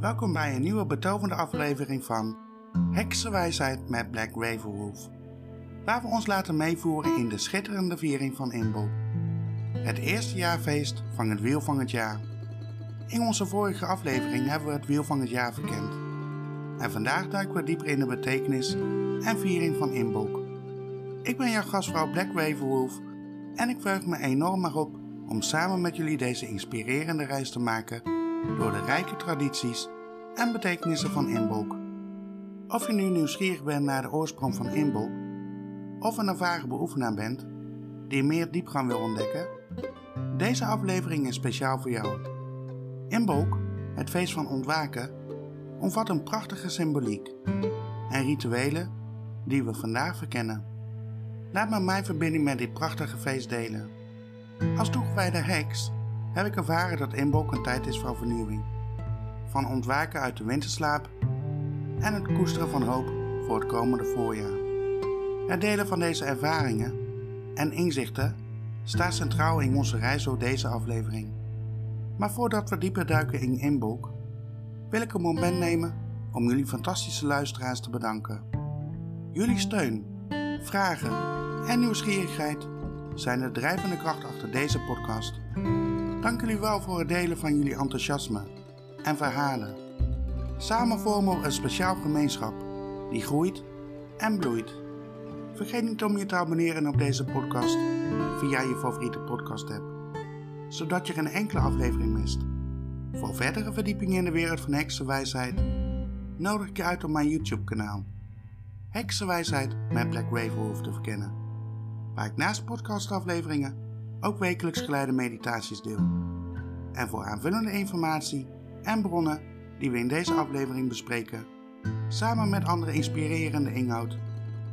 Welkom bij een nieuwe betovende aflevering van Heksenwijsheid met Black Ravenwolf, waar we ons laten meevoeren in de schitterende viering van Inbol. Het eerste jaarfeest van het Wiel van het Jaar. In onze vorige aflevering hebben we het Wiel van het Jaar verkend. En vandaag duiken we dieper in de betekenis en viering van Inbolk. Ik ben jouw gastvrouw Black Ravenwolf en ik verheug me enorm erop om samen met jullie deze inspirerende reis te maken door de rijke tradities en betekenissen van Inbolk. Of je nu nieuwsgierig bent naar de oorsprong van Inbolk, of een ervaren beoefenaar bent die meer diepgang wil ontdekken, deze aflevering is speciaal voor jou. Inbolk, het feest van ontwaken, omvat een prachtige symboliek en rituelen die we vandaag verkennen. Laat me mijn verbinding met dit prachtige feest delen. Als toegewijde heks heb ik ervaren dat inbolk een tijd is van vernieuwing. Van ontwaken uit de winterslaap en het koesteren van hoop voor het komende voorjaar. Het delen van deze ervaringen en inzichten staat centraal in onze reis door deze aflevering. Maar voordat we dieper duiken in inbolk, wil ik een moment nemen om jullie fantastische luisteraars te bedanken. Jullie steun, vragen en nieuwsgierigheid zijn de drijvende kracht achter deze podcast. Dank jullie wel voor het delen van jullie enthousiasme en verhalen. Samen vormen we een speciaal gemeenschap die groeit en bloeit. Vergeet niet om je te abonneren op deze podcast via je favoriete podcast app, zodat je geen enkele aflevering mist. Voor verdere verdieping in de wereld van heksenwijsheid nodig ik je uit om mijn YouTube kanaal Heksenwijsheid met Black Ravenwolf te verkennen, waar ik naast podcastafleveringen ook wekelijks geleide meditaties deel. En voor aanvullende informatie en bronnen die we in deze aflevering bespreken, samen met andere inspirerende inhoud,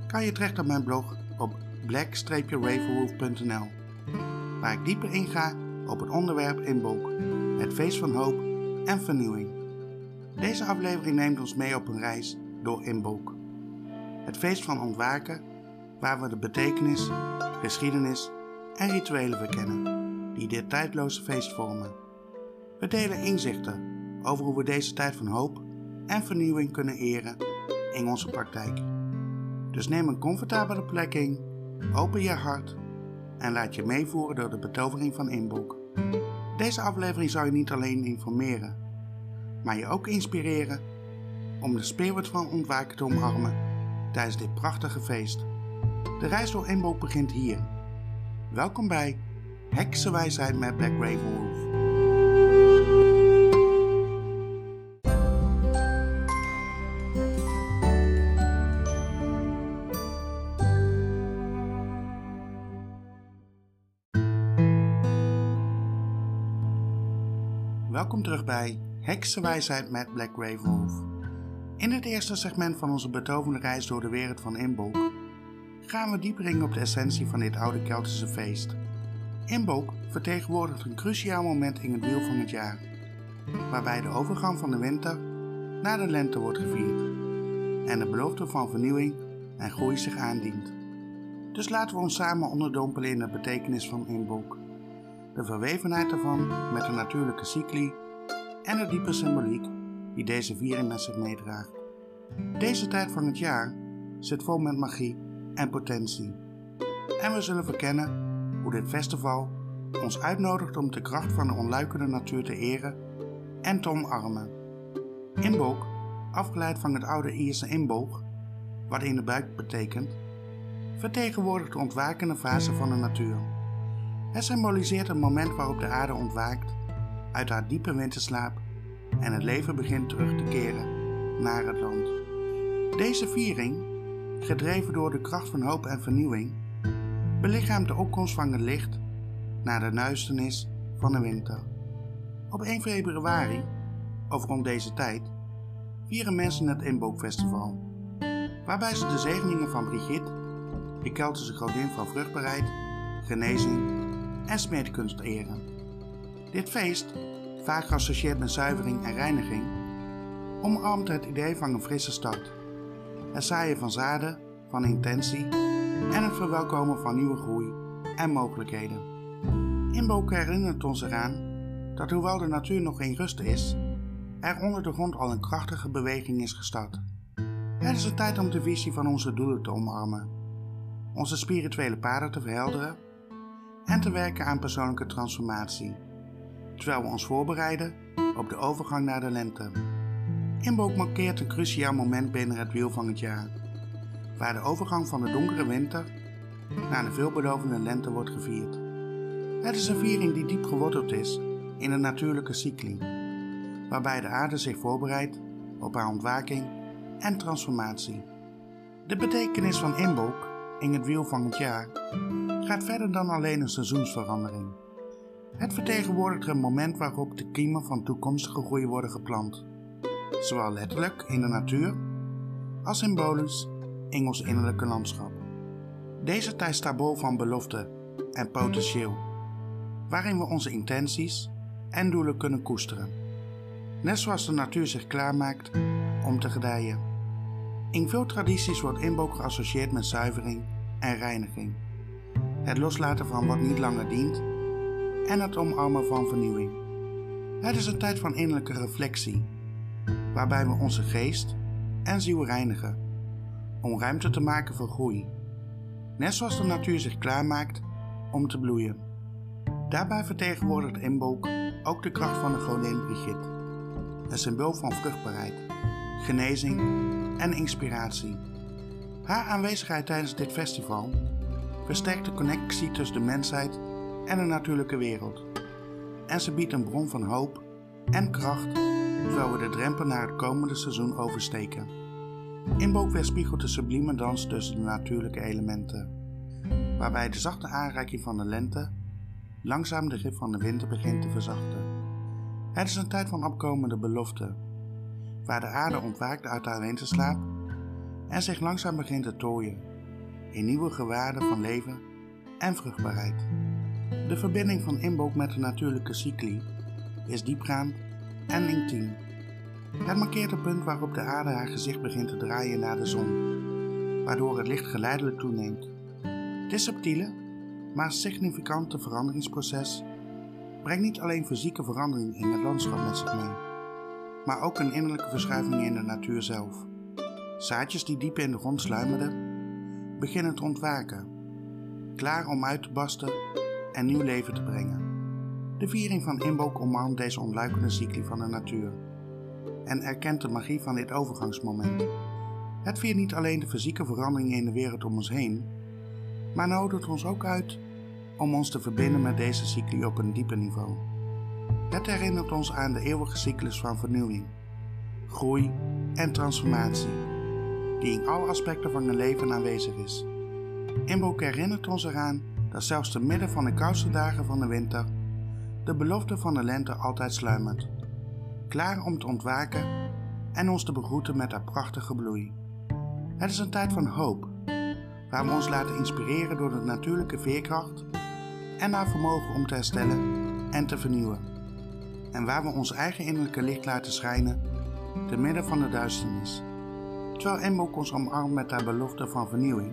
kan je terecht op mijn blog op black-ravenwolf.nl, waar ik dieper inga op het onderwerp Inbolk, het feest van hoop en vernieuwing. Deze aflevering neemt ons mee op een reis door Inbolk, het feest van ontwaken, waar we de betekenis, geschiedenis en rituelen verkennen die dit tijdloze feest vormen. We delen inzichten over hoe we deze tijd van hoop en vernieuwing kunnen eren in onze praktijk. Dus neem een comfortabele plek in, open je hart en laat je meevoeren door de betovering van Inboek. Deze aflevering zal je niet alleen informeren, maar je ook inspireren om de spirit van ontwaken te omarmen tijdens dit prachtige feest. De reis door Inboek begint hier Welkom bij Heksenwijsheid met Black Ravenwolf. Welkom terug bij Heksenwijsheid met Black Ravenwolf. In het eerste segment van onze betovende reis door de wereld van Inbolk gaan we dieper in op de essentie van dit oude Keltische feest. Inbolk vertegenwoordigt een cruciaal moment in het wiel van het jaar, waarbij de overgang van de winter naar de lente wordt gevierd en de belofte van vernieuwing en groei zich aandient. Dus laten we ons samen onderdompelen in de betekenis van Inbolk, de verwevenheid ervan met de natuurlijke cycli en de diepe symboliek die deze viering met zich meedraagt. Deze tijd van het jaar zit vol met magie en potentie. En we zullen verkennen hoe dit festival ons uitnodigt om de kracht van de onluikende natuur te eren en te omarmen. Inboog, afgeleid van het oude Ierse inboog, wat in de buik betekent, vertegenwoordigt de ontwakende fase van de natuur. Het symboliseert een moment waarop de aarde ontwaakt uit haar diepe winterslaap en het leven begint terug te keren naar het land. Deze viering gedreven door de kracht van hoop en vernieuwing, belichaamt de opkomst van het licht naar de duisternis van de winter. Op 1 februari, of rond deze tijd, vieren mensen het Inbookfestival, waarbij ze de zegeningen van Brigitte, de Keltische godin van vruchtbaarheid, genezing en smeedkunst eren. Dit feest, vaak geassocieerd met zuivering en reiniging, omarmt het idee van een frisse start het zaaien van zaden, van intentie en het verwelkomen van nieuwe groei en mogelijkheden. Inboken herinnert ons eraan dat hoewel de natuur nog in rust is, er onder de grond al een krachtige beweging is gestart. Het is een tijd om de visie van onze doelen te omarmen, onze spirituele paden te verhelderen en te werken aan persoonlijke transformatie, terwijl we ons voorbereiden op de overgang naar de lente. Inboek markeert een cruciaal moment binnen het wiel van het jaar, waar de overgang van de donkere winter naar de veelbelovende lente wordt gevierd. Het is een viering die diep geworteld is in een natuurlijke cycli, waarbij de aarde zich voorbereidt op haar ontwaking en transformatie. De betekenis van Inboek in het wiel van het jaar gaat verder dan alleen een seizoensverandering. Het vertegenwoordigt een moment waarop de kiemen van toekomstige groei worden geplant, zowel letterlijk in de natuur als symbolisch in ons innerlijke landschap. Deze tijd staat van belofte en potentieel, waarin we onze intenties en doelen kunnen koesteren, net zoals de natuur zich klaarmaakt om te gedijen. In veel tradities wordt inboek geassocieerd met zuivering en reiniging, het loslaten van wat niet langer dient en het omarmen van vernieuwing. Het is een tijd van innerlijke reflectie, waarbij we onze geest en ziel reinigen om ruimte te maken voor groei, net zoals de natuur zich klaarmaakt om te bloeien. Daarbij vertegenwoordigt Imbolc ook de kracht van de godin Brigitte, een symbool van vruchtbaarheid, genezing en inspiratie. Haar aanwezigheid tijdens dit festival versterkt de connectie tussen de mensheid en de natuurlijke wereld. En ze biedt een bron van hoop en kracht terwijl we de drempel naar het komende seizoen oversteken. Inboek weerspiegelt de sublieme dans tussen de natuurlijke elementen, waarbij de zachte aanreiking van de lente langzaam de grip van de winter begint te verzachten. Het is een tijd van opkomende belofte, waar de aarde ontwaakt uit haar winterslaap en zich langzaam begint te tooien in nieuwe gewaarden van leven en vruchtbaarheid. De verbinding van inboek met de natuurlijke cycli is diepgaand en intiem. Het markeert het punt waarop de aarde haar gezicht begint te draaien naar de zon, waardoor het licht geleidelijk toeneemt. Dit subtiele, maar significante veranderingsproces brengt niet alleen fysieke verandering in het landschap met zich mee, maar ook een innerlijke verschuiving in de natuur zelf. Zaadjes die diep in de grond sluimerden, beginnen te ontwaken, klaar om uit te barsten en nieuw leven te brengen. De viering van Inboek omarmt deze ontluikende cycli van de natuur en erkent de magie van dit overgangsmoment. Het viert niet alleen de fysieke veranderingen in de wereld om ons heen, maar nodigt ons ook uit om ons te verbinden met deze cycli op een dieper niveau. Het herinnert ons aan de eeuwige cyclus van vernieuwing, groei en transformatie, die in alle aspecten van het leven aanwezig is. Inboek herinnert ons eraan dat zelfs te midden van de koudste dagen van de winter de belofte van de lente altijd sluimert, klaar om te ontwaken en ons te begroeten met haar prachtige bloei. Het is een tijd van hoop, waar we ons laten inspireren door de natuurlijke veerkracht en haar vermogen om te herstellen en te vernieuwen. En waar we ons eigen innerlijke licht laten schijnen, te midden van de duisternis. Terwijl Embok ons omarmt met haar belofte van vernieuwing,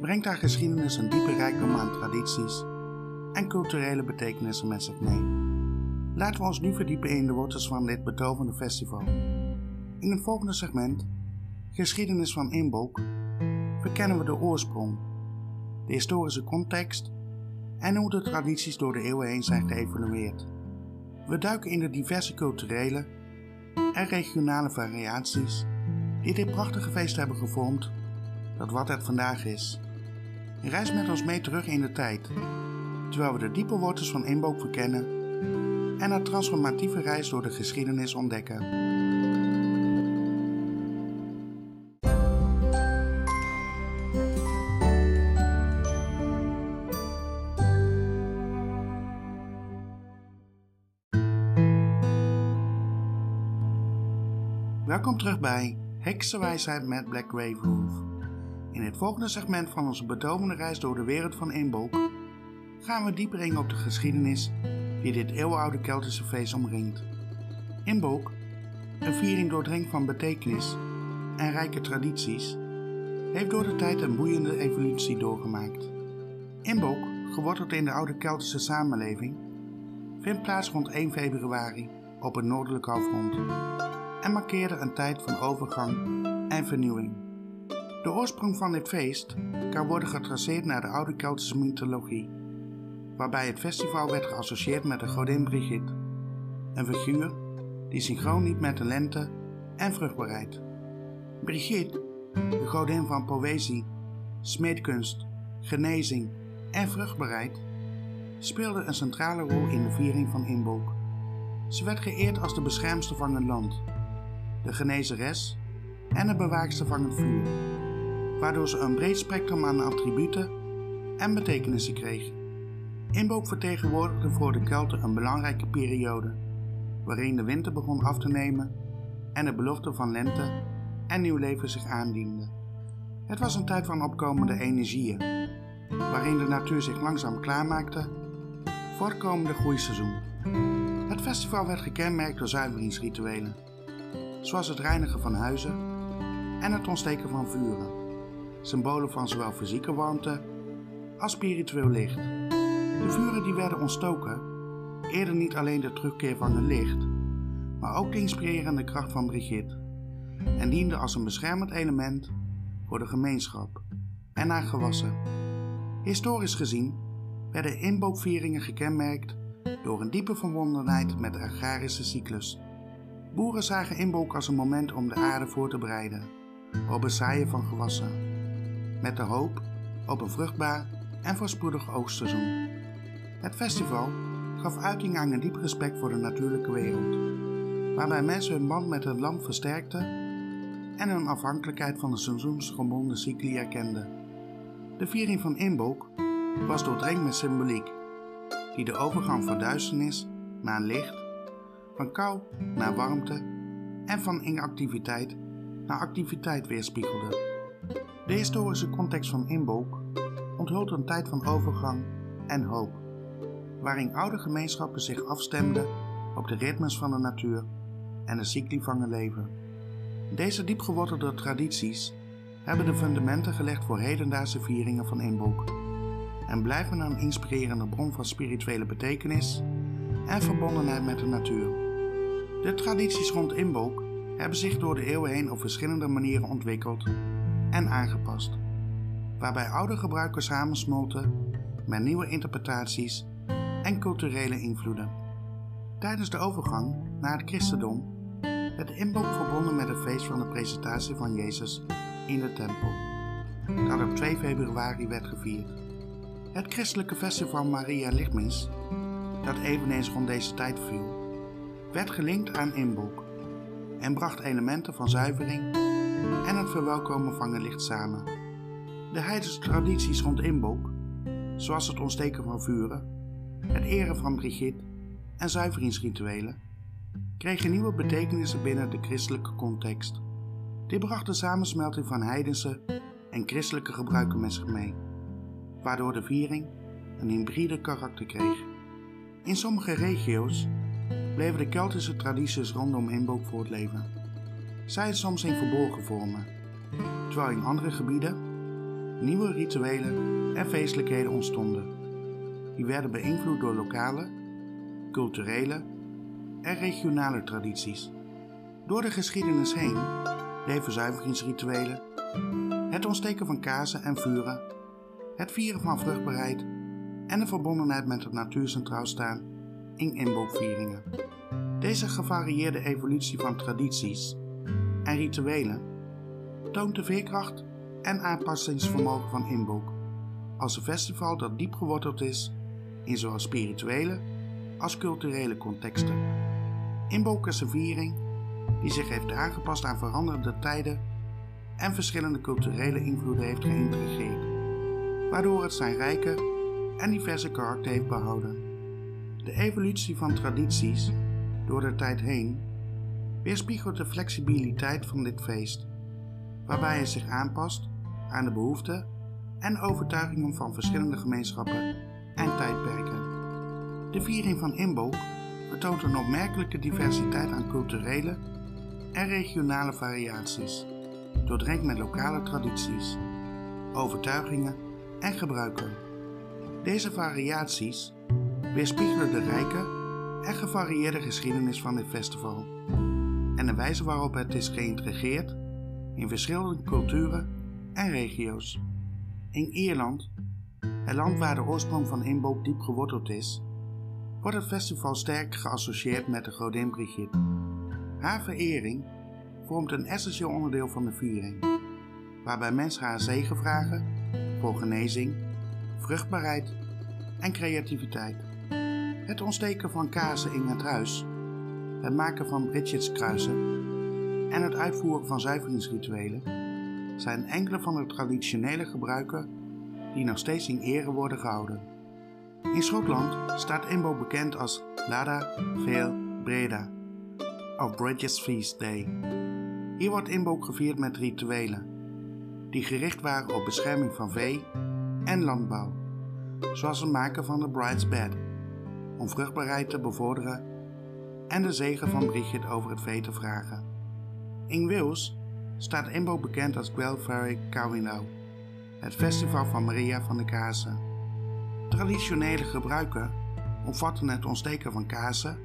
brengt haar geschiedenis een diepe rijkdom aan tradities en culturele betekenissen met zich mee. Laten we ons nu verdiepen in de wortels van dit betovende festival. In het volgende segment, Geschiedenis van Inbolk, verkennen we de oorsprong, de historische context en hoe de tradities door de eeuwen heen zijn geëvolueerd. We duiken in de diverse culturele en regionale variaties die dit prachtige feest hebben gevormd dat wat het vandaag is. Reis met ons mee terug in de tijd, terwijl we de diepe wortels van Inbook verkennen en een transformatieve reis door de geschiedenis ontdekken. Welkom terug bij Heksenwijsheid met Black Grave Wolf. In het volgende segment van onze betovende reis door de wereld van Inbolk gaan we dieper in op de geschiedenis die dit eeuwenoude Keltische feest omringt. Inbolk, een viering doordrenkt van betekenis en rijke tradities, heeft door de tijd een boeiende evolutie doorgemaakt. Inbolk, geworteld in de oude Keltische samenleving, vindt plaats rond 1 februari op het noordelijke halfrond en markeerde een tijd van overgang en vernieuwing. De oorsprong van dit feest kan worden getraceerd naar de oude Keltische mythologie, waarbij het festival werd geassocieerd met de godin Brigitte, een figuur die synchroon liep met de lente en vruchtbaarheid. Brigitte, de godin van poëzie, smeedkunst, genezing en vruchtbaarheid, speelde een centrale rol in de viering van Inbolk. Ze werd geëerd als de beschermster van het land, de genezeres en de bewaakster van het vuur, waardoor ze een breed spectrum aan attributen en betekenissen kreeg. Inbolk vertegenwoordigde voor de Kelten een belangrijke periode, waarin de winter begon af te nemen en de belofte van lente en nieuw leven zich aandiende. Het was een tijd van opkomende energieën, waarin de natuur zich langzaam klaarmaakte voor het komende groeiseizoen. Het festival werd gekenmerkt door zuiveringsrituelen, zoals het reinigen van huizen en het ontsteken van vuren, symbolen van zowel fysieke warmte als spiritueel licht. De vuren die werden ontstoken eerder niet alleen de terugkeer van het licht, maar ook de inspirerende kracht van Brigitte en diende als een beschermend element voor de gemeenschap en haar gewassen. Historisch gezien werden inbookvieringen gekenmerkt door een diepe verbondenheid met de agrarische cyclus. Boeren zagen inbook als een moment om de aarde voor te bereiden op het zaaien van gewassen, met de hoop op een vruchtbaar en voorspoedig oogstseizoen. Het festival gaf uiting aan een diep respect voor de natuurlijke wereld, waarbij mensen hun band met het land versterkten en hun afhankelijkheid van de seizoensgebonden cycli erkenden. De viering van Inbook was doordrenkt met symboliek, die de overgang van duisternis naar licht, van kou naar warmte en van inactiviteit naar activiteit weerspiegelde. De historische context van Inbook onthult een tijd van overgang en hoop, waarin oude gemeenschappen zich afstemden op de ritmes van de natuur en de cycli van het leven. Deze diepgewortelde tradities hebben de fundamenten gelegd voor hedendaagse vieringen van Inbook en blijven een inspirerende bron van spirituele betekenis en verbondenheid met de natuur. De tradities rond Inbook hebben zich door de eeuwen heen op verschillende manieren ontwikkeld en aangepast, waarbij oude gebruiken samensmolten met nieuwe interpretaties en culturele invloeden. Tijdens de overgang naar het christendom werd de inbook verbonden met het feest van de presentatie van Jezus in de tempel, dat op 2 februari werd gevierd. Het christelijke festival Maria Lichtmis, dat eveneens rond deze tijd viel, werd gelinkt aan inboek en bracht elementen van zuivering en het verwelkomen van het licht samen. De heidense tradities rond inboek, zoals het ontsteken van vuren, het eren van Brigitte en zuiveringsrituelen, kregen nieuwe betekenissen binnen de christelijke context. Dit bracht de samensmelting van heidense en christelijke gebruiken met zich mee waardoor de viering een hybride karakter kreeg. In sommige regio's bleven de Keltische tradities rondom inboek voortleven. Zij soms in verborgen vormen, terwijl in andere gebieden nieuwe rituelen en feestelijkheden ontstonden. Die werden beïnvloed door lokale, culturele en regionale tradities. Door de geschiedenis heen bleven zuiveringsrituelen, het ontsteken van kazen en vuren het vieren van vruchtbaarheid en de verbondenheid met het natuur centraal staan in inboekvieringen. Deze gevarieerde evolutie van tradities en rituelen toont de veerkracht en aanpassingsvermogen van inboek als een festival dat diep geworteld is in zowel spirituele als culturele contexten. Inboek viering die zich heeft aangepast aan veranderende tijden en verschillende culturele invloeden heeft geïntegreerd waardoor het zijn rijke en diverse karakter heeft behouden. De evolutie van tradities door de tijd heen weerspiegelt de flexibiliteit van dit feest, waarbij het zich aanpast aan de behoeften en overtuigingen van verschillende gemeenschappen en tijdperken. De viering van Inboek betoont een opmerkelijke diversiteit aan culturele en regionale variaties, doordrenkt met lokale tradities, overtuigingen en gebruiken. Deze variaties weerspiegelen de rijke en gevarieerde geschiedenis van dit festival en de wijze waarop het is geïntegreerd in verschillende culturen en regio's. In Ierland, het land waar de oorsprong van inboek diep geworteld is, wordt het festival sterk geassocieerd met de godin Brigitte. Haar verering vormt een essentieel onderdeel van de viering, waarbij mensen haar zegen vragen voor genezing, vruchtbaarheid en creativiteit. Het ontsteken van kaarsen in het huis, het maken van Bridgetskruisen en het uitvoeren van zuiveringsrituelen zijn enkele van de traditionele gebruiken die nog steeds in ere worden gehouden. In Schotland staat Imbo bekend als Lada Veel Breda of Bridget's Feast Day. Hier wordt Imbo gevierd met rituelen die gericht waren op bescherming van vee en landbouw, zoals het maken van de bride's bed, om vruchtbaarheid te bevorderen en de zegen van Brigitte over het vee te vragen. In Wales staat Imbo bekend als Gwelfari Cowino, het festival van Maria van de Kazen. Traditionele gebruiken omvatten het ontsteken van kazen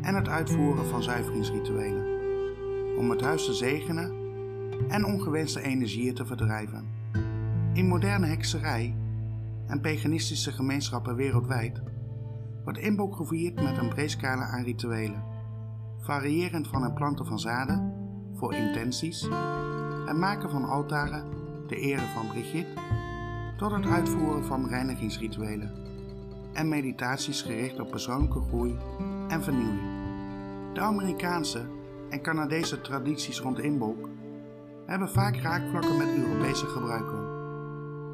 en het uitvoeren van zuiveringsrituelen, om het huis te zegenen en ongewenste energieën te verdrijven. In moderne hekserij en paganistische gemeenschappen wereldwijd wordt inboek gevierd met een breed scala aan rituelen, variërend van het planten van zaden voor intenties, het maken van altaren ter ere van Brigitte, tot het uitvoeren van reinigingsrituelen en meditaties gericht op persoonlijke groei en vernieuwing. De Amerikaanse en Canadese tradities rond inboek hebben vaak raakvlakken met Europese gebruiken,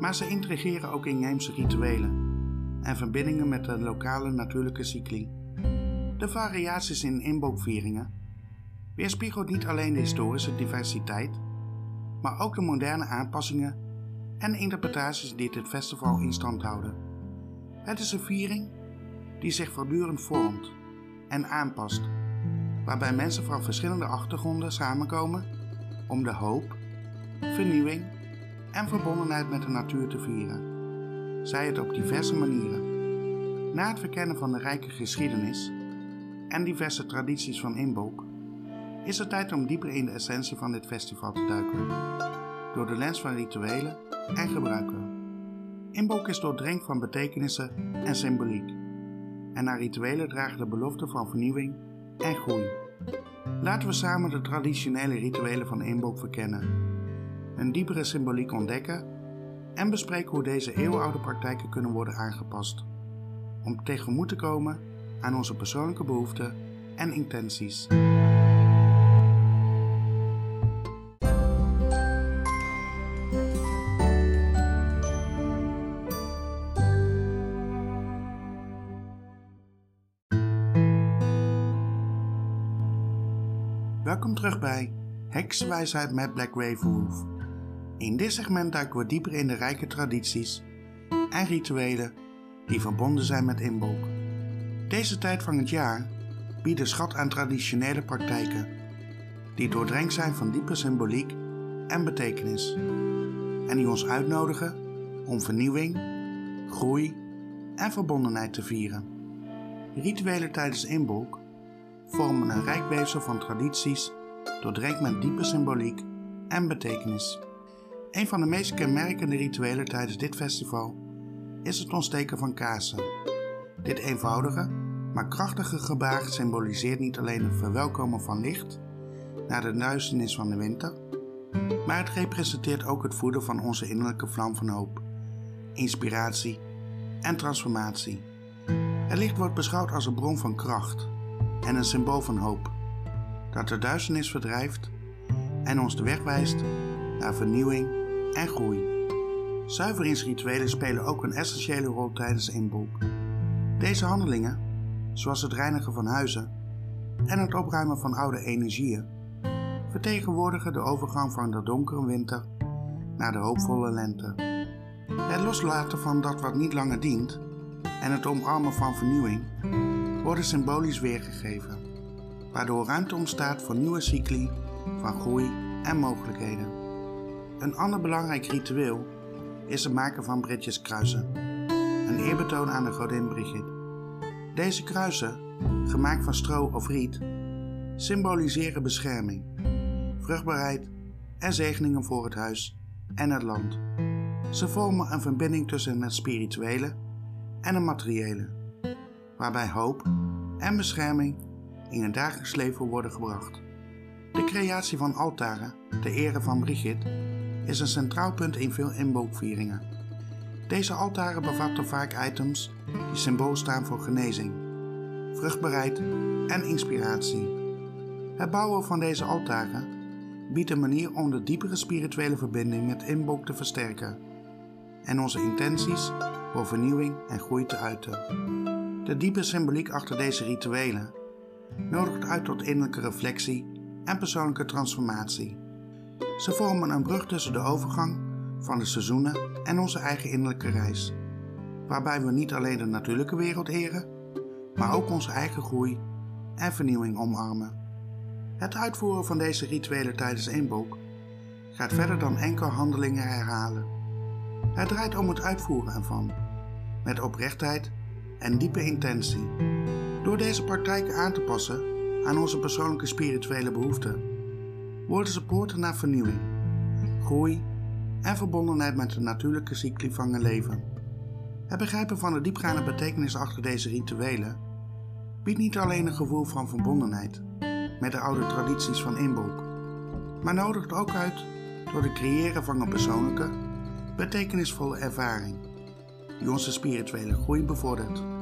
maar ze integreren ook inheemse rituelen en verbindingen met de lokale natuurlijke cycli. De variaties in inboekvieringen weerspiegelt niet alleen de historische diversiteit, maar ook de moderne aanpassingen en interpretaties die dit festival in stand houden. Het is een viering die zich voortdurend vormt en aanpast, waarbij mensen van verschillende achtergronden samenkomen om de hoop, vernieuwing en verbondenheid met de natuur te vieren zij het op diverse manieren. Na het verkennen van de rijke geschiedenis en diverse tradities van Inboek, is het tijd om dieper in de essentie van dit festival te duiken, door de lens van rituelen en gebruiken. Inboek is doordrenkt van betekenissen en symboliek, en naar rituelen dragen de belofte van vernieuwing en groei. Laten we samen de traditionele rituelen van Inboek verkennen, een diepere symboliek ontdekken en bespreken hoe deze eeuwenoude praktijken kunnen worden aangepast om tegemoet te komen aan onze persoonlijke behoeften en intenties. Terug bij Heksenwijsheid met Black Ravenwolf. In dit segment duiken we dieper in de rijke tradities en rituelen die verbonden zijn met inbolk. Deze tijd van het jaar biedt een schat aan traditionele praktijken die doordrenkt zijn van diepe symboliek en betekenis en die ons uitnodigen om vernieuwing, groei en verbondenheid te vieren. Rituelen tijdens inbolk vormen een rijk weefsel van tradities doordrenkt met diepe symboliek en betekenis. Een van de meest kenmerkende rituelen tijdens dit festival is het ontsteken van kaarsen. Dit eenvoudige, maar krachtige gebaar symboliseert niet alleen het verwelkomen van licht naar de duisternis van de winter, maar het representeert ook het voeden van onze innerlijke vlam van hoop, inspiratie en transformatie. Het licht wordt beschouwd als een bron van kracht en een symbool van hoop, dat de duisternis verdrijft en ons de weg wijst naar vernieuwing en groei. Zuiveringsrituelen spelen ook een essentiële rol tijdens inboek. Deze handelingen, zoals het reinigen van huizen en het opruimen van oude energieën, vertegenwoordigen de overgang van de donkere winter naar de hoopvolle lente. Het loslaten van dat wat niet langer dient en het omarmen van vernieuwing worden symbolisch weergegeven, waardoor ruimte ontstaat voor nieuwe cycli van groei en mogelijkheden. Een ander belangrijk ritueel is het maken van kruisen, een eerbetoon aan de godin Brigitte. Deze kruisen gemaakt van stro of riet, symboliseren bescherming, vruchtbaarheid en zegeningen voor het huis en het land. Ze vormen een verbinding tussen het spirituele en het materiële, waarbij hoop en bescherming in het dagelijks leven worden gebracht. De creatie van altaren ter ere van Brigitte is een centraal punt in veel inboekvieringen. Deze altaren bevatten vaak items die symbool staan voor genezing, vruchtbaarheid en inspiratie. Het bouwen van deze altaren biedt een manier om de diepere spirituele verbinding met inboek te versterken en onze intenties voor vernieuwing en groei te uiten. De diepe symboliek achter deze rituelen nodigt uit tot innerlijke reflectie en persoonlijke transformatie. Ze vormen een brug tussen de overgang van de seizoenen en onze eigen innerlijke reis, waarbij we niet alleen de natuurlijke wereld eren, maar ook onze eigen groei en vernieuwing omarmen. Het uitvoeren van deze rituelen tijdens inboek gaat verder dan enkel handelingen herhalen. Het draait om het uitvoeren ervan, met oprechtheid en diepe intentie. Door deze praktijken aan te passen aan onze persoonlijke spirituele behoeften, worden ze poorten naar vernieuwing, groei en verbondenheid met de natuurlijke cycli van een leven. Het begrijpen van de diepgaande betekenis achter deze rituelen biedt niet alleen een gevoel van verbondenheid met de oude tradities van inboek, maar nodigt ook uit door het creëren van een persoonlijke, betekenisvolle ervaring die onze spirituele groei bevordert.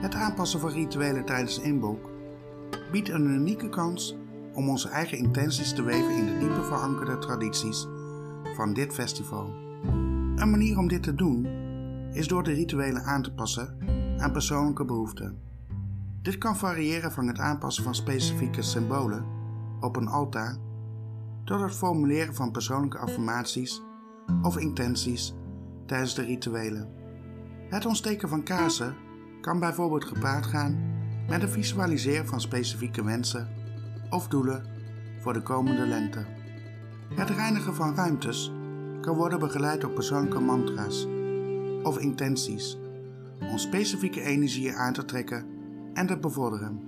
Het aanpassen van rituelen tijdens inboek biedt een unieke kans om onze eigen intenties te weven in de diepe verankerde tradities van dit festival. Een manier om dit te doen is door de rituelen aan te passen aan persoonlijke behoeften. Dit kan variëren van het aanpassen van specifieke symbolen op een altaar tot het formuleren van persoonlijke affirmaties of intenties tijdens de rituelen. Het ontsteken van kaarsen kan bijvoorbeeld gepaard gaan met het visualiseren van specifieke wensen of doelen voor de komende lente. Het reinigen van ruimtes kan worden begeleid door persoonlijke mantra's of intenties om specifieke energieën aan te trekken en te bevorderen.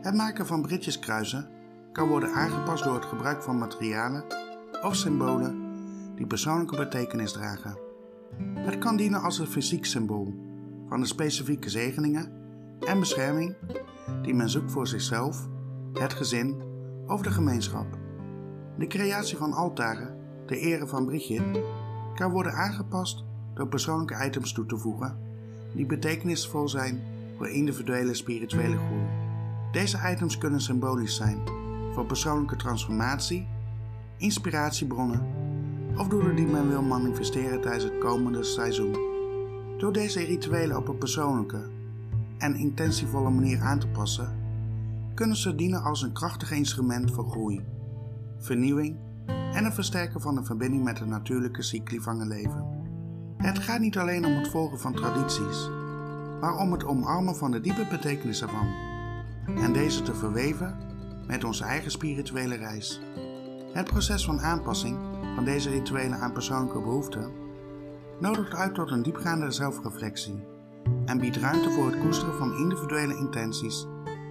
Het maken van britjeskruisen kan worden aangepast door het gebruik van materialen of symbolen die persoonlijke betekenis dragen. Het kan dienen als een fysiek symbool van de specifieke zegeningen en bescherming die men zoekt voor zichzelf, het gezin of de gemeenschap. De creatie van altaren ter ere van Brigitte kan worden aangepast door persoonlijke items toe te voegen die betekenisvol zijn voor individuele spirituele groei. Deze items kunnen symbolisch zijn voor persoonlijke transformatie, inspiratiebronnen of doelen die men wil manifesteren tijdens het komende seizoen. Door deze rituelen op een persoonlijke en intentievolle manier aan te passen, kunnen ze dienen als een krachtig instrument voor groei, vernieuwing en het versterken van de verbinding met de natuurlijke cycli van een leven. Het gaat niet alleen om het volgen van tradities, maar om het omarmen van de diepe betekenis ervan en deze te verweven met onze eigen spirituele reis. Het proces van aanpassing van deze rituelen aan persoonlijke behoeften nodigt uit tot een diepgaande zelfreflectie en biedt ruimte voor het koesteren van individuele intenties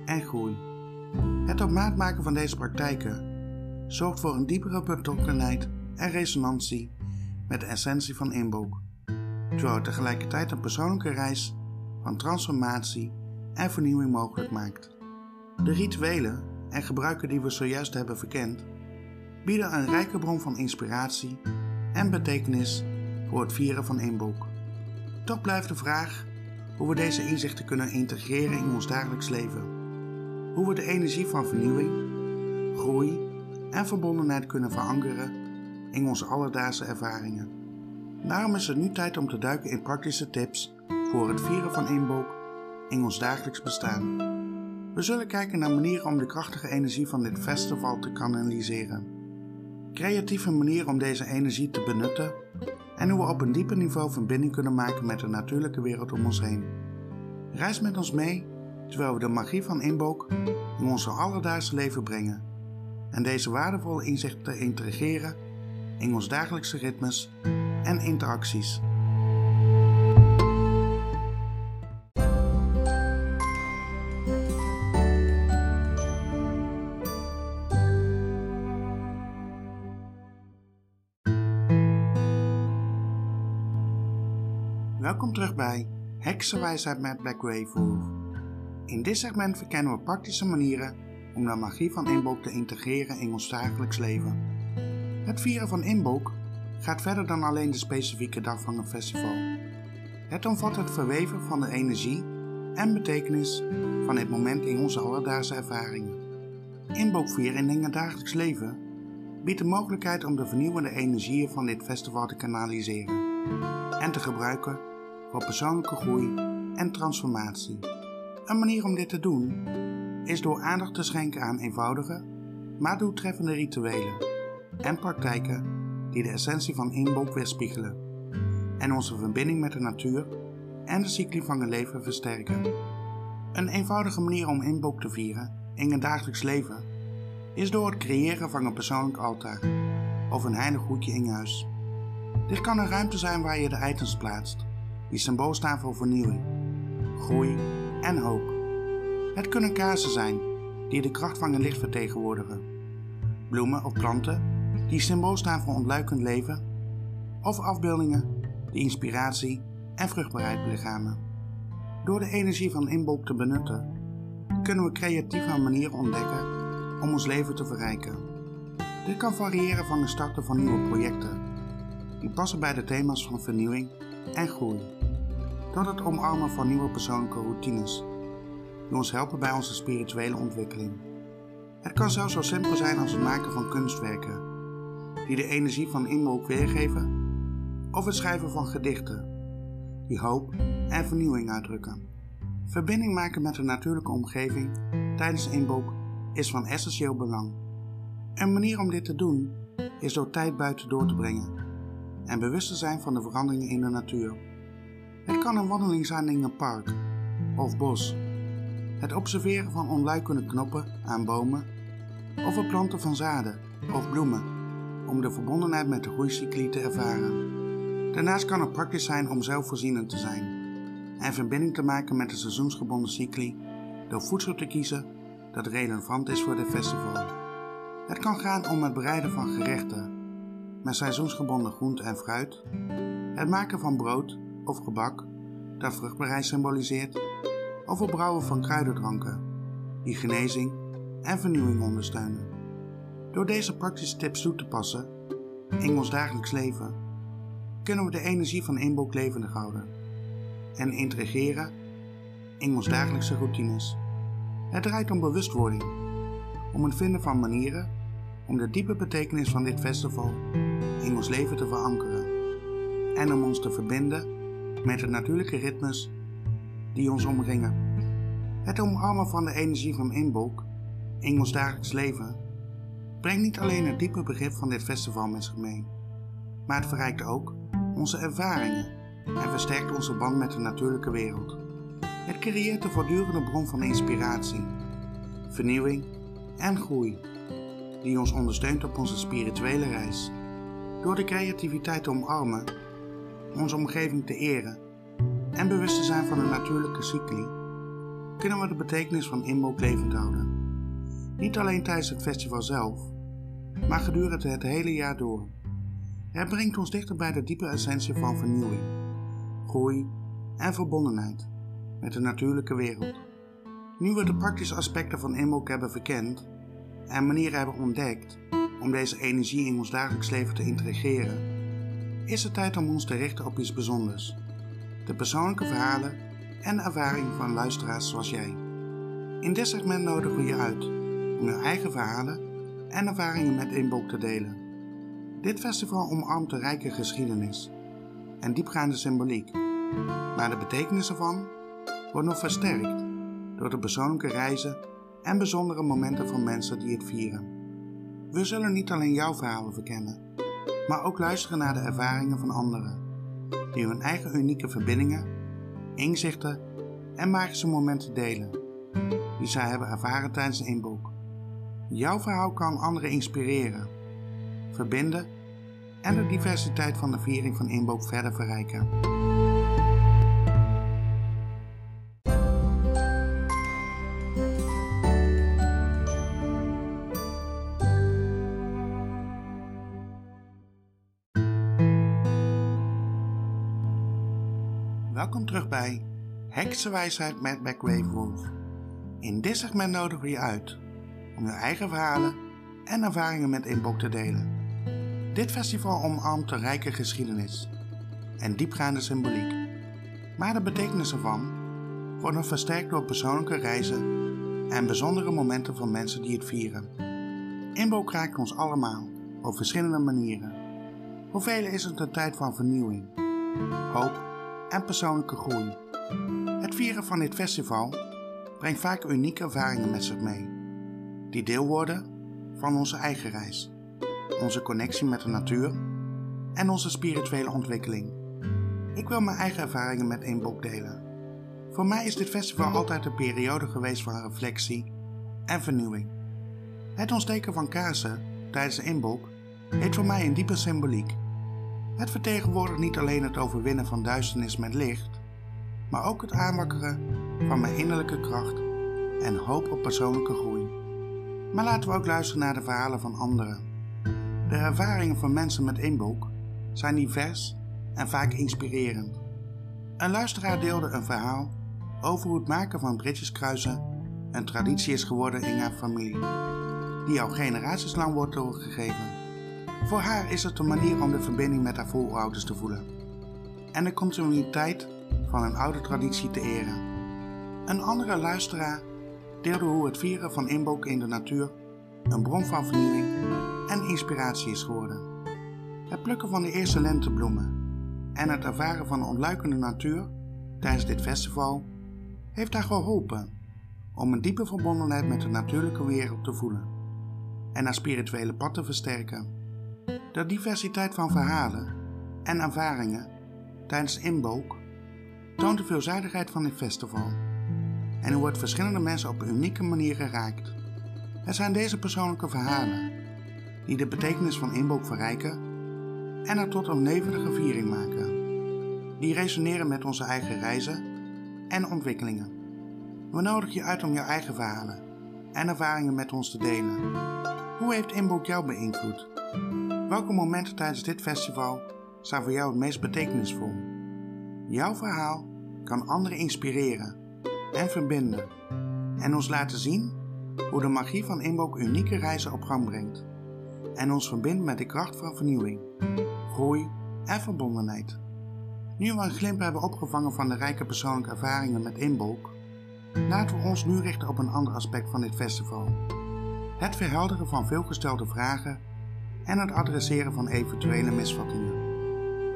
en groei. Het op maat maken van deze praktijken zorgt voor een diepere betrokkenheid en resonantie met de essentie van inboek, terwijl het tegelijkertijd een persoonlijke reis van transformatie en vernieuwing mogelijk maakt. De rituelen en gebruiken die we zojuist hebben verkend, bieden een rijke bron van inspiratie en betekenis voor het vieren van inboek. Toch blijft de vraag hoe we deze inzichten kunnen integreren in ons dagelijks leven. Hoe we de energie van vernieuwing, groei en verbondenheid kunnen verankeren in onze alledaagse ervaringen. Daarom is het nu tijd om te duiken in praktische tips voor het vieren van inboek in ons dagelijks bestaan. We zullen kijken naar manieren om de krachtige energie van dit festival te kanaliseren. Creatieve manieren om deze energie te benutten en hoe we op een dieper niveau verbinding kunnen maken met de natuurlijke wereld om ons heen. Reis met ons mee terwijl we de magie van inboek in ons alledaagse leven brengen en deze waardevolle inzichten integreren in ons dagelijkse ritmes en interacties. Bij Heksenwijsheid met Black Wolf. In dit segment verkennen we praktische manieren om de magie van inbolk te integreren in ons dagelijks leven. Het vieren van inbolk gaat verder dan alleen de specifieke dag van een festival. Het omvat het verweven van de energie en betekenis van dit moment in onze alledaagse ervaringen. Inbolk vieren in het dagelijks leven biedt de mogelijkheid om de vernieuwende energieën van dit festival te kanaliseren en te gebruiken voor persoonlijke groei en transformatie. Een manier om dit te doen is door aandacht te schenken aan eenvoudige, maar doeltreffende rituelen en praktijken die de essentie van inbolk weerspiegelen en onze verbinding met de natuur en de cycli van het leven versterken. Een eenvoudige manier om inbolk te vieren in het dagelijks leven is door het creëren van een persoonlijk altaar of een heilig hoedje in huis. Dit kan een ruimte zijn waar je de items plaatst, die symbool staan voor vernieuwing, groei en hoop. Het kunnen kaarsen zijn die de kracht van het licht vertegenwoordigen, bloemen of planten die symbool staan voor ontluikend leven, of afbeeldingen die inspiratie en vruchtbaarheid belichamen. Door de energie van inbolk te benutten, kunnen we creatieve manieren ontdekken om ons leven te verrijken. Dit kan variëren van het starten van nieuwe projecten, die passen bij de thema's van vernieuwing en groei, tot het omarmen van nieuwe persoonlijke routines, die ons helpen bij onze spirituele ontwikkeling. Het kan zelfs zo simpel zijn als het maken van kunstwerken, die de energie van inbolk weergeven, of het schrijven van gedichten, die hoop en vernieuwing uitdrukken. Verbinding maken met de natuurlijke omgeving tijdens inbolk is van essentieel belang. Een manier om dit te doen is door tijd buiten door te brengen en bewust te zijn van de veranderingen in de natuur. Het kan een wandeling zijn in een park of bos, het observeren van onluikende knoppen aan bomen of het planten van zaden of bloemen om de verbondenheid met de groeicycli te ervaren. Daarnaast kan het praktisch zijn om zelfvoorzienend te zijn en verbinding te maken met de seizoensgebonden cycli door voedsel te kiezen dat relevant is voor dit festival. Het kan gaan om het bereiden van gerechten met seizoensgebonden groente en fruit, het maken van brood of gebak dat vruchtbaarheid symboliseert, of het brouwen van kruidendranken die genezing en vernieuwing ondersteunen. Door deze praktische tips toe te passen in ons dagelijks leven, kunnen we de energie van inbolk levendig houden en integreren in ons dagelijkse routines. Het draait om bewustwording, om het vinden van manieren om de diepe betekenis van dit festival in ons leven te verankeren en om ons te verbinden met de natuurlijke ritmes die ons omringen. Het omarmen van de energie van inbolk in ons dagelijks leven brengt niet alleen het diepe begrip van dit festival met zich mee, maar het verrijkt ook onze ervaringen en versterkt onze band met de natuurlijke wereld. Het creëert een voortdurende bron van inspiratie, vernieuwing en groei, die ons ondersteunt op onze spirituele reis. Door de creativiteit te omarmen, onze omgeving te eren en bewust te zijn van de natuurlijke cycli, kunnen we de betekenis van inbolk levend houden. Niet alleen tijdens het festival zelf, maar gedurende het hele jaar door. Het brengt ons dichter bij de diepe essentie van vernieuwing, groei en verbondenheid met de natuurlijke wereld. Nu we de praktische aspecten van inbolk hebben verkend en manieren hebben ontdekt om deze energie in ons dagelijks leven te integreren, is het tijd om ons te richten op iets bijzonders. De persoonlijke verhalen en ervaringen van luisteraars zoals jij. In dit segment nodigen we je uit om je eigen verhalen en ervaringen met Inbolk te delen. Dit festival omarmt een rijke geschiedenis en diepgaande symboliek, maar de betekenis ervan wordt nog versterkt door de persoonlijke reizen en bijzondere momenten van mensen die het vieren. We zullen niet alleen jouw verhalen verkennen, maar ook luisteren naar de ervaringen van anderen, die hun eigen unieke verbindingen, inzichten en magische momenten delen, die zij hebben ervaren tijdens een inboek. Jouw verhaal kan anderen inspireren, verbinden en de diversiteit van de viering van inboek verder verrijken. Heksenwijsheid met Backwave Wolf. In dit segment nodigen we je uit om je eigen verhalen en ervaringen met Inbok te delen. Dit festival omarmt een rijke geschiedenis en diepgaande symboliek, maar de betekenis ervan wordt versterkt door persoonlijke reizen en bijzondere momenten van mensen die het vieren. Inbok raakt ons allemaal op verschillende manieren. Voor velen is het een tijd van vernieuwing, hoop en persoonlijke groei. Het vieren van dit festival brengt vaak unieke ervaringen met zich mee, die deel worden van onze eigen reis, onze connectie met de natuur en onze spirituele ontwikkeling. Ik wil mijn eigen ervaringen met Inbok delen. Voor mij is dit festival altijd een periode geweest van reflectie en vernieuwing. Het ontsteken van kaarsen tijdens de inbok heeft voor mij een diepe symboliek. Het vertegenwoordigt niet alleen het overwinnen van duisternis met licht, maar ook het aanwakkeren van mijn innerlijke kracht en hoop op persoonlijke groei. Maar laten we ook luisteren naar de verhalen van anderen. De ervaringen van mensen met inbok zijn divers en vaak inspirerend. Een luisteraar deelde een verhaal over hoe het maken van britjeskruisen een traditie is geworden in haar familie, die al generaties lang wordt doorgegeven. Voor haar is het een manier om de verbinding met haar voorouders te voelen en de continuïteit van een oude traditie te eren. Een andere luisteraar deelde hoe het vieren van inbok in de natuur een bron van vernieuwing en inspiratie is geworden. Het plukken van de eerste lentebloemen en het ervaren van de ontluikende natuur tijdens dit festival heeft haar geholpen om een diepe verbondenheid met de natuurlijke wereld te voelen en haar spirituele pad te versterken. De diversiteit van verhalen en ervaringen tijdens Inbook toont de veelzijdigheid van dit festival en hoe het verschillende mensen op unieke manieren raakt. Het zijn deze persoonlijke verhalen die de betekenis van Inbook verrijken en er tot een levendige viering maken. Die resoneren met onze eigen reizen en ontwikkelingen. We nodigen je uit om jouw eigen verhalen en ervaringen met ons te delen. Hoe heeft Inbook jou beïnvloed? Welke momenten tijdens dit festival zijn voor jou het meest betekenisvol? Jouw verhaal kan anderen inspireren en verbinden en ons laten zien hoe de magie van Inbook unieke reizen op gang brengt en ons verbindt met de kracht van vernieuwing, groei en verbondenheid. Nu we een glimp hebben opgevangen van de rijke persoonlijke ervaringen met Inbolk, laten we ons nu richten op een ander aspect van dit festival. Het verhelderen van veelgestelde vragen en het adresseren van eventuele misvattingen.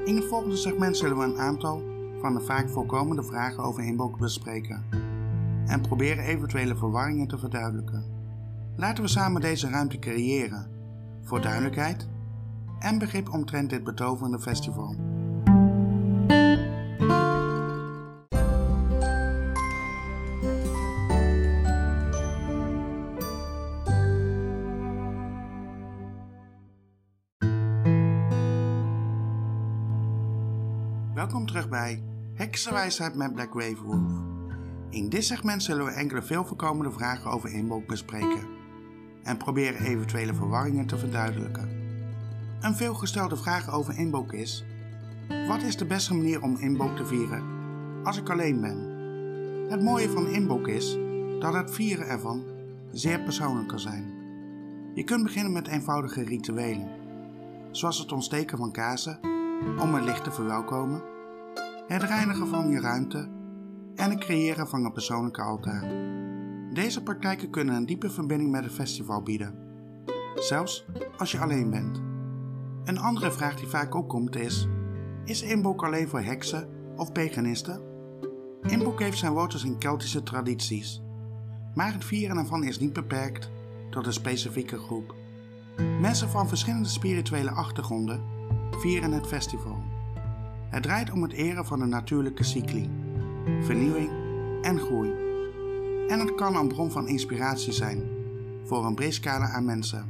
In het volgende segment zullen we een aantal van de vaak voorkomende vragen over Inbolk bespreken en proberen eventuele verwarringen te verduidelijken. Laten we samen deze ruimte creëren voor duidelijkheid en begrip omtrent dit betoverende festival. Welkom terug bij Heksenwijsheid met Black Wave Wolf. In dit segment zullen we enkele veel voorkomende vragen over inboek bespreken en proberen eventuele verwarringen te verduidelijken. Een veelgestelde vraag over inboek is: wat is de beste manier om inboek te vieren als ik alleen ben? Het mooie van inboek is dat het vieren ervan zeer persoonlijk kan zijn. Je kunt beginnen met eenvoudige rituelen, zoals het ontsteken van kaarsen om het licht te verwelkomen, het reinigen van je ruimte en het creëren van een persoonlijke altaar. Deze praktijken kunnen een diepe verbinding met het festival bieden, zelfs als je alleen bent. Een andere vraag die vaak opkomt is: is inboek alleen voor heksen of paganisten? Inboek heeft zijn wortels in Keltische tradities, maar het vieren ervan is niet beperkt tot een specifieke groep. Mensen van verschillende spirituele achtergronden vieren het festival. Het draait om het eren van de natuurlijke cycli, vernieuwing en groei. En het kan een bron van inspiratie zijn voor een breed scala aan mensen.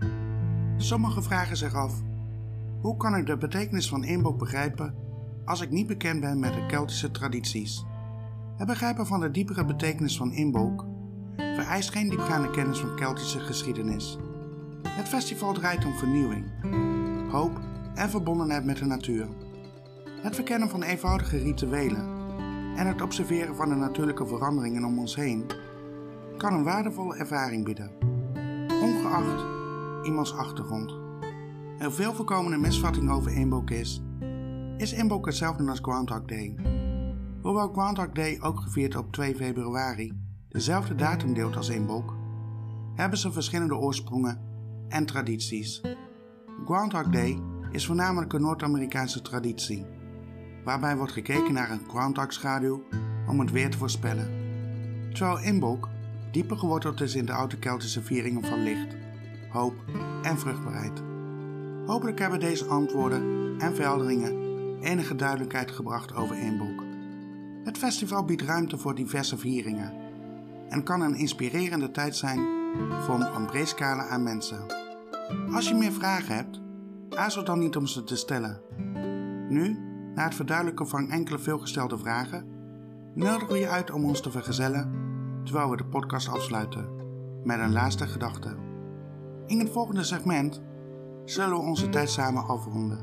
Sommigen vragen zich af: hoe kan ik de betekenis van inboek begrijpen als ik niet bekend ben met de Keltische tradities? Het begrijpen van de diepere betekenis van inboek vereist geen diepgaande kennis van Keltische geschiedenis. Het festival draait om vernieuwing, hoop en verbondenheid met de natuur. Het verkennen van eenvoudige rituelen en het observeren van de natuurlijke veranderingen om ons heen kan een waardevolle ervaring bieden, ongeacht iemands achtergrond. Een veel voorkomende misvatting over Inboek is, is Inboek hetzelfde als Groundhog Day. Hoewel Groundhog Day ook gevierd op 2 februari dezelfde datum deelt als Inboek, hebben ze verschillende oorsprongen en tradities. Groundhog Day is voornamelijk een Noord-Amerikaanse traditie, waarbij wordt gekeken naar een groundhog-schaduw om het weer te voorspellen. Terwijl Inboek dieper geworteld is in de oude Keltische vieringen van licht, hoop en vruchtbaarheid. Hopelijk hebben deze antwoorden en verhelderingen enige duidelijkheid gebracht over Inboek. Het festival biedt ruimte voor diverse vieringen en kan een inspirerende tijd zijn voor een breed scala aan mensen. Als je meer vragen hebt, aarzel dan niet om ze te stellen. Nu, na het verduidelijken van enkele veelgestelde vragen, nodigen we je uit om ons te vergezellen terwijl we de podcast afsluiten met een laatste gedachte. In het volgende segment zullen we onze tijd samen afronden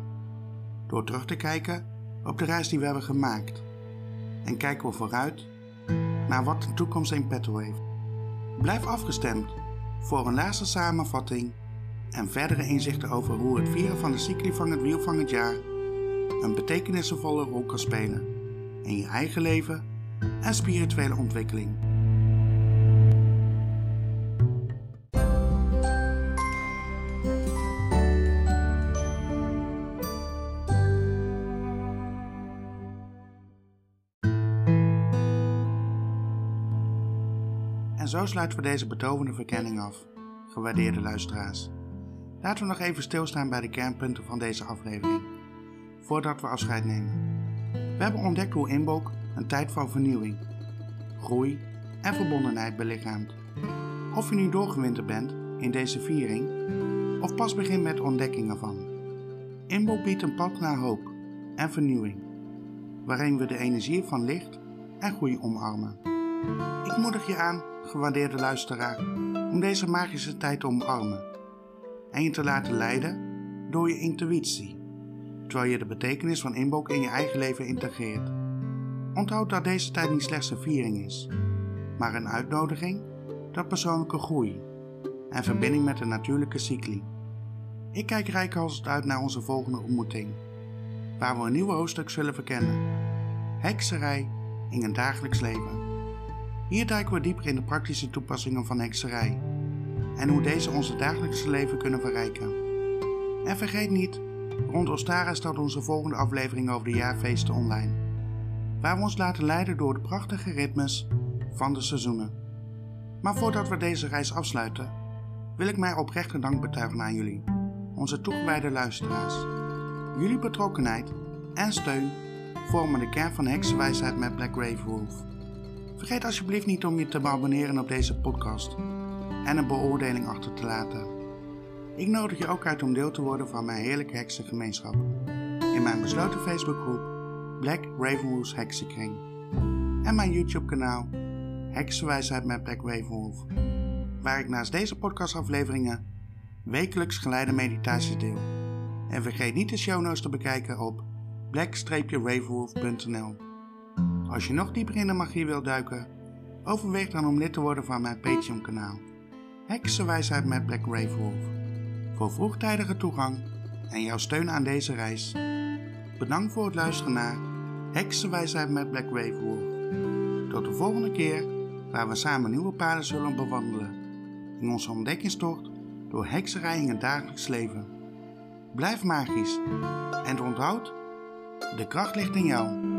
door terug te kijken op de reis die we hebben gemaakt en kijken we vooruit naar wat de toekomst in petto heeft. Blijf afgestemd voor een laatste samenvatting en verdere inzichten over hoe het vieren van de cycli van het wiel van het jaar een betekenisvolle rol kan spelen in je eigen leven en spirituele ontwikkeling. En zo sluiten we deze betovende verkenning af, gewaardeerde luisteraars. Laten we nog even stilstaan bij de kernpunten van deze aflevering, voordat we afscheid nemen. We hebben ontdekt hoe Inbok een tijd van vernieuwing, groei en verbondenheid belichaamt. Of je nu doorgewinterd bent in deze viering, of pas begint met ontdekking ervan. Inbok biedt een pad naar hoop en vernieuwing, waarin we de energie van licht en groei omarmen. Ik moedig je aan, gewaardeerde luisteraar, om deze magische tijd te omarmen en je te laten leiden door je intuïtie, terwijl je de betekenis van inboek in je eigen leven integreert. Onthoud dat deze tijd niet slechts een viering is, maar een uitnodiging tot persoonlijke groei en verbinding met de natuurlijke cycli. Ik kijk rijkhalsend uit naar onze volgende ontmoeting, waar we een nieuw hoofdstuk zullen verkennen: hekserij in een dagelijks leven. Hier duiken we dieper in de praktische toepassingen van hekserij en hoe deze onze dagelijkse leven kunnen verrijken. En vergeet niet, rond Ostara staat onze volgende aflevering over de jaarfeesten online, waar we ons laten leiden door de prachtige ritmes van de seizoenen. Maar voordat we deze reis afsluiten, wil ik mij oprechte dank betuigen aan jullie, onze toegewijde luisteraars. Jullie betrokkenheid en steun vormen de kern van Heksenwijsheid met Black Grave Wolf. Vergeet alsjeblieft niet om je te abonneren op deze podcast en een beoordeling achter te laten. Ik nodig je ook uit om deel te worden van mijn heerlijke heksengemeenschap in mijn besloten Facebookgroep Black Ravenwolf's Heksenkring en mijn YouTube kanaal Heksenwijsheid met Black Ravenwolf, waar ik naast deze podcastafleveringen wekelijks geleide meditaties deel. En vergeet niet de show notes te bekijken op black-ravenwolf.nl. Als je nog dieper in de magie wilt duiken, overweeg dan om lid te worden van mijn Patreon kanaal. Heksenwijsheid met Black Ravenwolf. Voor vroegtijdige toegang en jouw steun aan deze reis. Bedankt voor het luisteren naar Heksenwijsheid met Black Ravenwolf. Tot de volgende keer waar we samen nieuwe paden zullen bewandelen. In onze ontdekkingstocht door hekserij in het dagelijks leven. Blijf magisch en onthoud, de kracht ligt in jou.